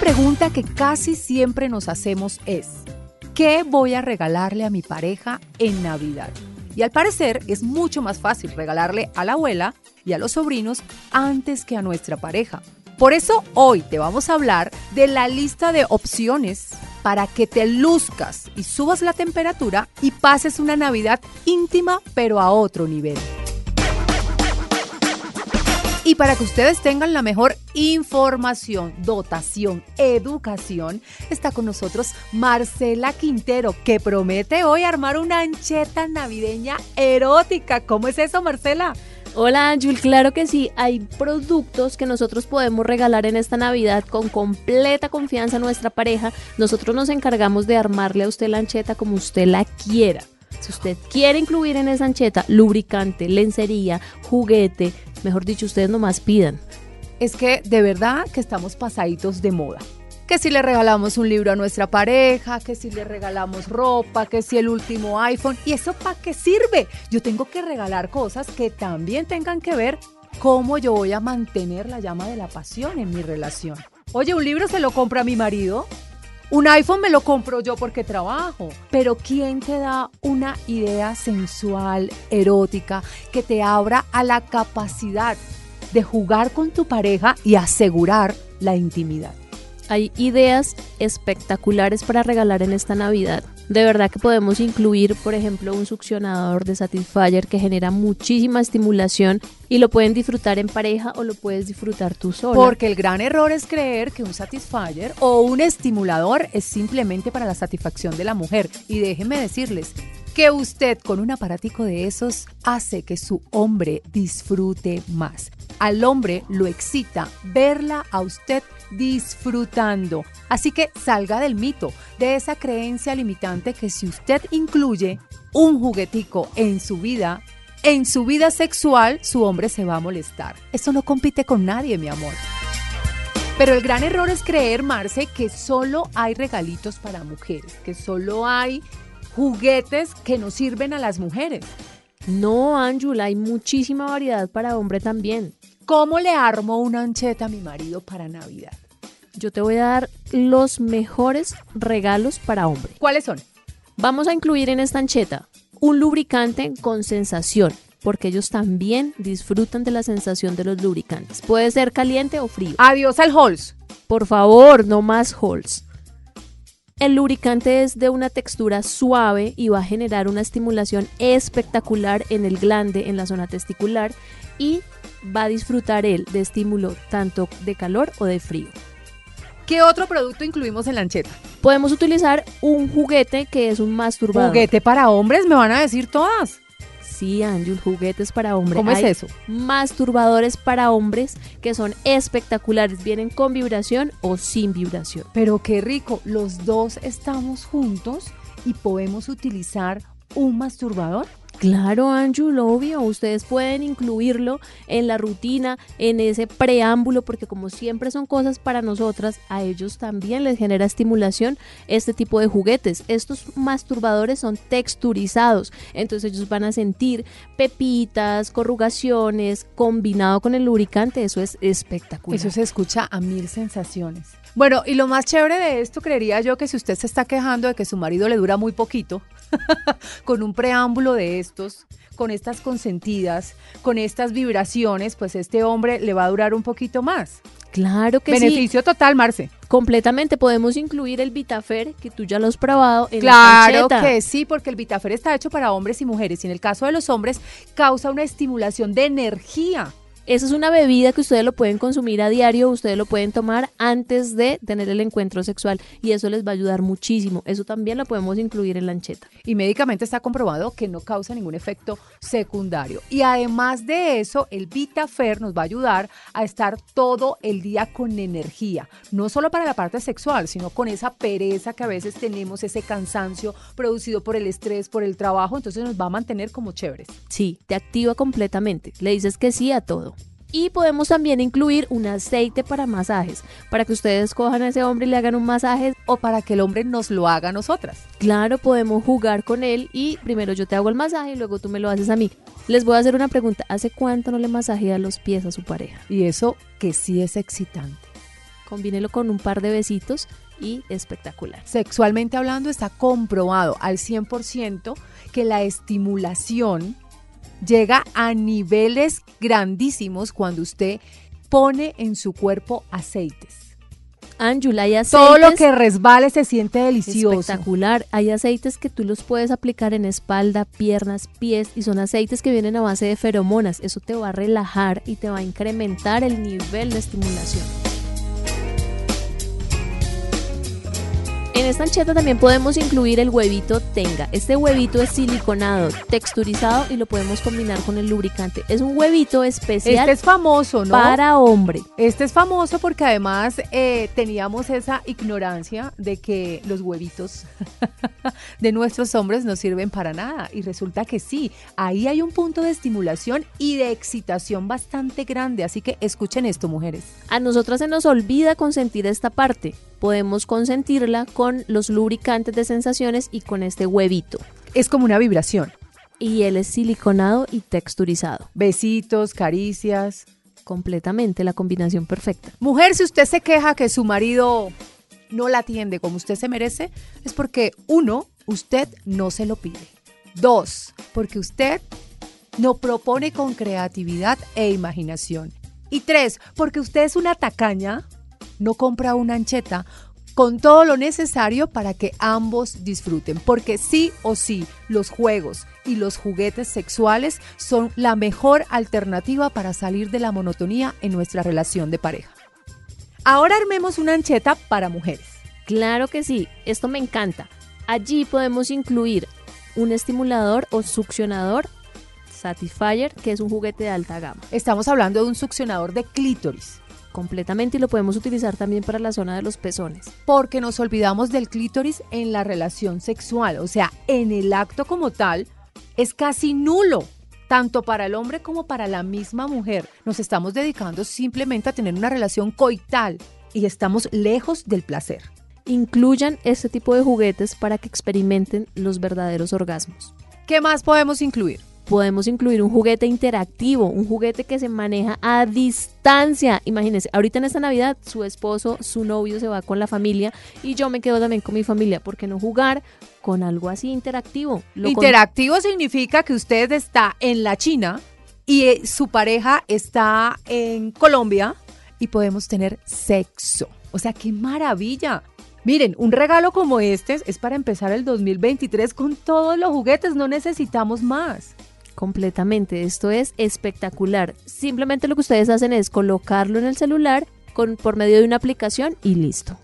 Pregunta que casi siempre nos hacemos es, ¿qué voy a regalarle a mi pareja en Navidad? Y al parecer es mucho más fácil regalarle a la abuela y a los sobrinos antes que a nuestra pareja. Por eso hoy te vamos a hablar de la lista de opciones para que te luzcas y subas la temperatura y pases una Navidad íntima pero a otro nivel. Y para que ustedes tengan la mejor información, dotación, educación, está con nosotros Marcela Quintero, que promete hoy armar una ancheta navideña erótica. ¿Cómo es eso, Marcela? Hola Ángel, claro que sí, hay productos que nosotros podemos regalar en esta Navidad con completa confianza a nuestra pareja. Nosotros nos encargamos de armarle a usted la ancheta como usted la quiera. Si usted quiere incluir en esa ancheta lubricante, lencería, juguete, mejor dicho, ustedes nomás pidan. Es que de verdad que estamos pasaditos de moda. Que si le regalamos un libro a nuestra pareja, que si le regalamos ropa, que si el último iPhone. ¿Y eso para qué sirve? Yo tengo que regalar cosas que también tengan que ver cómo yo voy a mantener la llama de la pasión en mi relación. Oye, un libro se lo compra mi marido. Un iPhone me lo compro yo porque trabajo. Pero ¿quién te da una idea sensual, erótica, que te abra a la capacidad de jugar con tu pareja y asegurar la intimidad? Hay ideas espectaculares para regalar en esta Navidad. De verdad que podemos incluir, por ejemplo, un succionador de Satisfyer que genera muchísima estimulación y lo pueden disfrutar en pareja o lo puedes disfrutar tú solo. Porque el gran error es creer que un Satisfyer o un estimulador es simplemente para la satisfacción de la mujer. Y déjenme decirles que usted con un aparatico de esos hace que su hombre disfrute más. Al hombre lo excita verla a usted disfrutando. Así que salga del mito, de esa creencia limitante que si usted incluye un juguetico en su vida, en su vida sexual, su hombre se va a molestar. Eso no compite con nadie, mi amor. Pero el gran error es creer, Marce, que solo hay regalitos para mujeres, que solo hay juguetes que nos sirven a las mujeres. No, Ángela, hay muchísima variedad para hombre también. ¿Cómo le armo una ancheta a mi marido para Navidad? Yo te voy a dar los mejores regalos para hombre. ¿Cuáles son? Vamos a incluir en esta ancheta un lubricante con sensación, porque ellos también disfrutan de la sensación de los lubricantes. Puede ser caliente o frío. Adiós al Halls. Por favor, no más Halls. El lubricante es de una textura suave y va a generar una estimulación espectacular en el glande, en la zona testicular y va a disfrutar él de estímulo tanto de calor o de frío. ¿Qué otro producto incluimos en la ancheta? Podemos utilizar un juguete que es un masturbador. ¿Juguete para hombres? Me van a decir todas. Sí, Ángel, juguetes para hombres. ¿Cómo es eso? Masturbadores para hombres que son espectaculares. Vienen con vibración o sin vibración. Pero qué rico, los dos estamos juntos y podemos utilizar un masturbador. Claro, Anju, obvio, ustedes pueden incluirlo en la rutina, en ese preámbulo, porque como siempre son cosas para nosotras, a ellos también les genera estimulación este tipo de juguetes. Estos masturbadores son texturizados, entonces ellos van a sentir pepitas, corrugaciones, combinado con el lubricante, eso es espectacular. Eso se escucha a mil sensaciones. Bueno, y lo más chévere de esto, creería yo, que si usted se está quejando de que su marido le dura muy poquito, con un preámbulo de estos, con estas consentidas, con estas vibraciones, pues este hombre le va a durar un poquito más. Claro que sí. Beneficio total, Marce. Completamente podemos incluir el Vitafer, que tú ya lo has probado en Claro que sí, porque el Vitafer está hecho para hombres y mujeres y en el caso de los hombres causa una estimulación de energía Esa es una bebida que ustedes lo pueden consumir a diario, ustedes lo pueden tomar antes de tener el encuentro sexual y eso les va a ayudar muchísimo. Eso también lo podemos incluir en la ancheta. Y médicamente está comprobado que no causa ningún efecto secundario. Y además de eso, el VitaFer nos va a ayudar a estar todo el día con energía, no solo para la parte sexual, sino con esa pereza que a veces tenemos, ese cansancio producido por el estrés, por el trabajo, entonces nos va a mantener como chéveres. Sí, te activa completamente. Le dices que sí a todo. Y podemos también incluir un aceite para masajes, para que ustedes cojan a ese hombre y le hagan un masaje. O para que el hombre nos lo haga a nosotras. Claro, podemos jugar con él y primero yo te hago el masaje y luego tú me lo haces a mí. Les voy a hacer una pregunta. ¿Hace cuánto no le masajea los pies a su pareja? Y eso que sí es excitante. Combínelo con un par de besitos y espectacular. Sexualmente hablando está comprobado al 100% que la estimulación llega a niveles grandísimos cuando usted pone en su cuerpo aceites. Ángela, hay aceites. Todo lo que resbale se siente delicioso. Espectacular. Hay aceites que tú los puedes aplicar en espalda, piernas, pies y son aceites que vienen a base de feromonas. Eso te va a relajar y te va a incrementar el nivel de estimulación. En esta ancheta también podemos incluir el huevito tenga. Este huevito es siliconado, texturizado y lo podemos combinar con el lubricante. Es un huevito especial. Este es famoso, ¿no? Para hombre. Este es famoso porque además eh, teníamos esa ignorancia de que los huevitos de nuestros hombres no sirven para nada. Y resulta que sí, ahí hay un punto de estimulación y de excitación bastante grande. Así que escuchen esto, mujeres. A nosotras se nos olvida consentir esta parte podemos consentirla con los lubricantes de sensaciones y con este huevito. Es como una vibración. Y él es siliconado y texturizado. Besitos, caricias. Completamente la combinación perfecta. Mujer, si usted se queja que su marido no la atiende como usted se merece, es porque uno, usted no se lo pide. Dos, porque usted no propone con creatividad e imaginación. Y tres, porque usted es una tacaña no compra una ancheta con todo lo necesario para que ambos disfruten, porque sí o sí los juegos y los juguetes sexuales son la mejor alternativa para salir de la monotonía en nuestra relación de pareja. Ahora armemos una ancheta para mujeres. Claro que sí, esto me encanta. Allí podemos incluir un estimulador o succionador Satisfyer, que es un juguete de alta gama. Estamos hablando de un succionador de clítoris completamente y lo podemos utilizar también para la zona de los pezones. Porque nos olvidamos del clítoris en la relación sexual, o sea, en el acto como tal es casi nulo, tanto para el hombre como para la misma mujer. Nos estamos dedicando simplemente a tener una relación coital y estamos lejos del placer. Incluyan este tipo de juguetes para que experimenten los verdaderos orgasmos. ¿Qué más podemos incluir? Podemos incluir un juguete interactivo, un juguete que se maneja a distancia. Imagínense, ahorita en esta Navidad su esposo, su novio se va con la familia y yo me quedo también con mi familia. ¿Por qué no jugar con algo así interactivo? interactivo significa que usted está en la China y eh, su pareja está en Colombia y podemos tener sexo. O sea, qué maravilla. Miren, un regalo como este es para empezar el 2023 con todos los juguetes, no necesitamos más completamente. Esto es espectacular. Simplemente lo que ustedes hacen es colocarlo en el celular con, por medio de una aplicación y listo.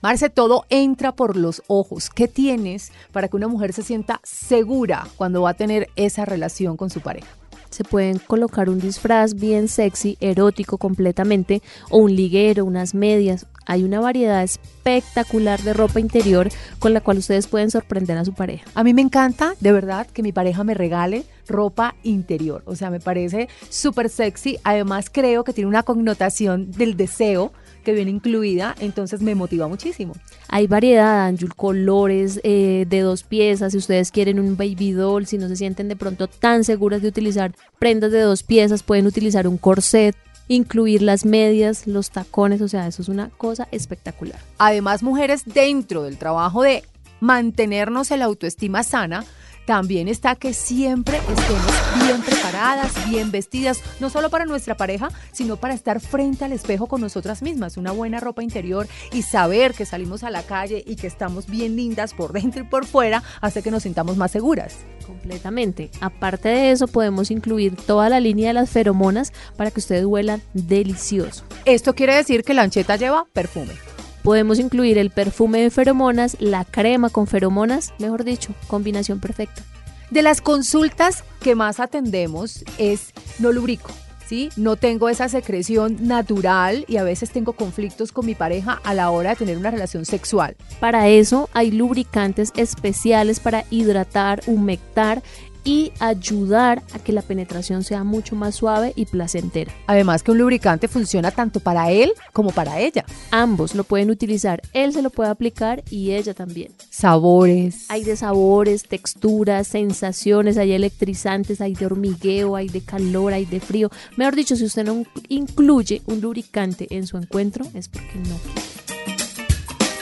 Marce, todo entra por los ojos. ¿Qué tienes para que una mujer se sienta segura cuando va a tener esa relación con su pareja? Se pueden colocar un disfraz bien sexy, erótico completamente, o un liguero, unas medias, hay una variedad espectacular de ropa interior con la cual ustedes pueden sorprender a su pareja. A mí me encanta, de verdad, que mi pareja me regale ropa interior. O sea, me parece súper sexy. Además, creo que tiene una connotación del deseo que viene incluida, entonces me motiva muchísimo. Hay variedad, Anjul, colores eh, de dos piezas, si ustedes quieren un baby doll, si no se sienten de pronto tan seguras de utilizar prendas de dos piezas, pueden utilizar un corset, incluir las medias, los tacones, o sea, eso es una cosa espectacular. Además, mujeres, dentro del trabajo de mantenernos en la autoestima sana, también está que siempre estemos bien preparadas, bien vestidas, no solo para nuestra pareja, sino para estar frente al espejo con nosotras mismas. Una buena ropa interior y saber que salimos a la calle y que estamos bien lindas por dentro y por fuera hace que nos sintamos más seguras. Completamente. Aparte de eso, podemos incluir toda la línea de las feromonas para que ustedes huelan delicioso. Esto quiere decir que la ancheta lleva perfume. Podemos incluir el perfume de feromonas, la crema con feromonas, mejor dicho, combinación perfecta. De las consultas que más atendemos es no lubrico. ¿Sí? No tengo esa secreción natural y a veces tengo conflictos con mi pareja a la hora de tener una relación sexual. Para eso hay lubricantes especiales para hidratar, humectar y ayudar a que la penetración sea mucho más suave y placentera. Además que un lubricante funciona tanto para él como para ella. Ambos lo pueden utilizar, él se lo puede aplicar y ella también. Sabores. Hay de sabores, texturas, sensaciones, hay electrizantes, hay de hormigueo, hay de calor, hay de frío. Mejor dicho, si usted no incluye un lubricante en su encuentro es porque no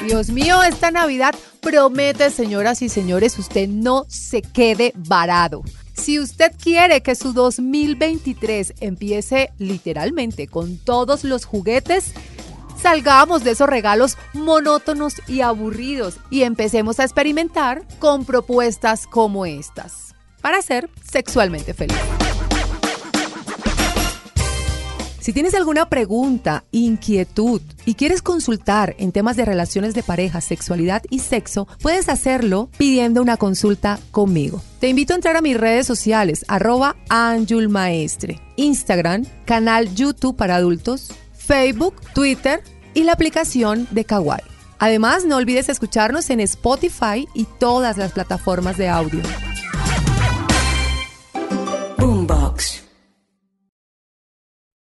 Dios mío, esta Navidad promete, señoras y señores, usted no se quede varado. Si usted quiere que su 2023 empiece literalmente con todos los juguetes, salgamos de esos regalos monótonos y aburridos y empecemos a experimentar con propuestas como estas para ser sexualmente feliz. Si tienes alguna pregunta, inquietud y quieres consultar en temas de relaciones de pareja, sexualidad y sexo, puedes hacerlo pidiendo una consulta conmigo. Te invito a entrar a mis redes sociales, arroba Maestre, Instagram, canal YouTube para adultos, Facebook, Twitter y la aplicación de Kawaii. Además, no olvides escucharnos en Spotify y todas las plataformas de audio.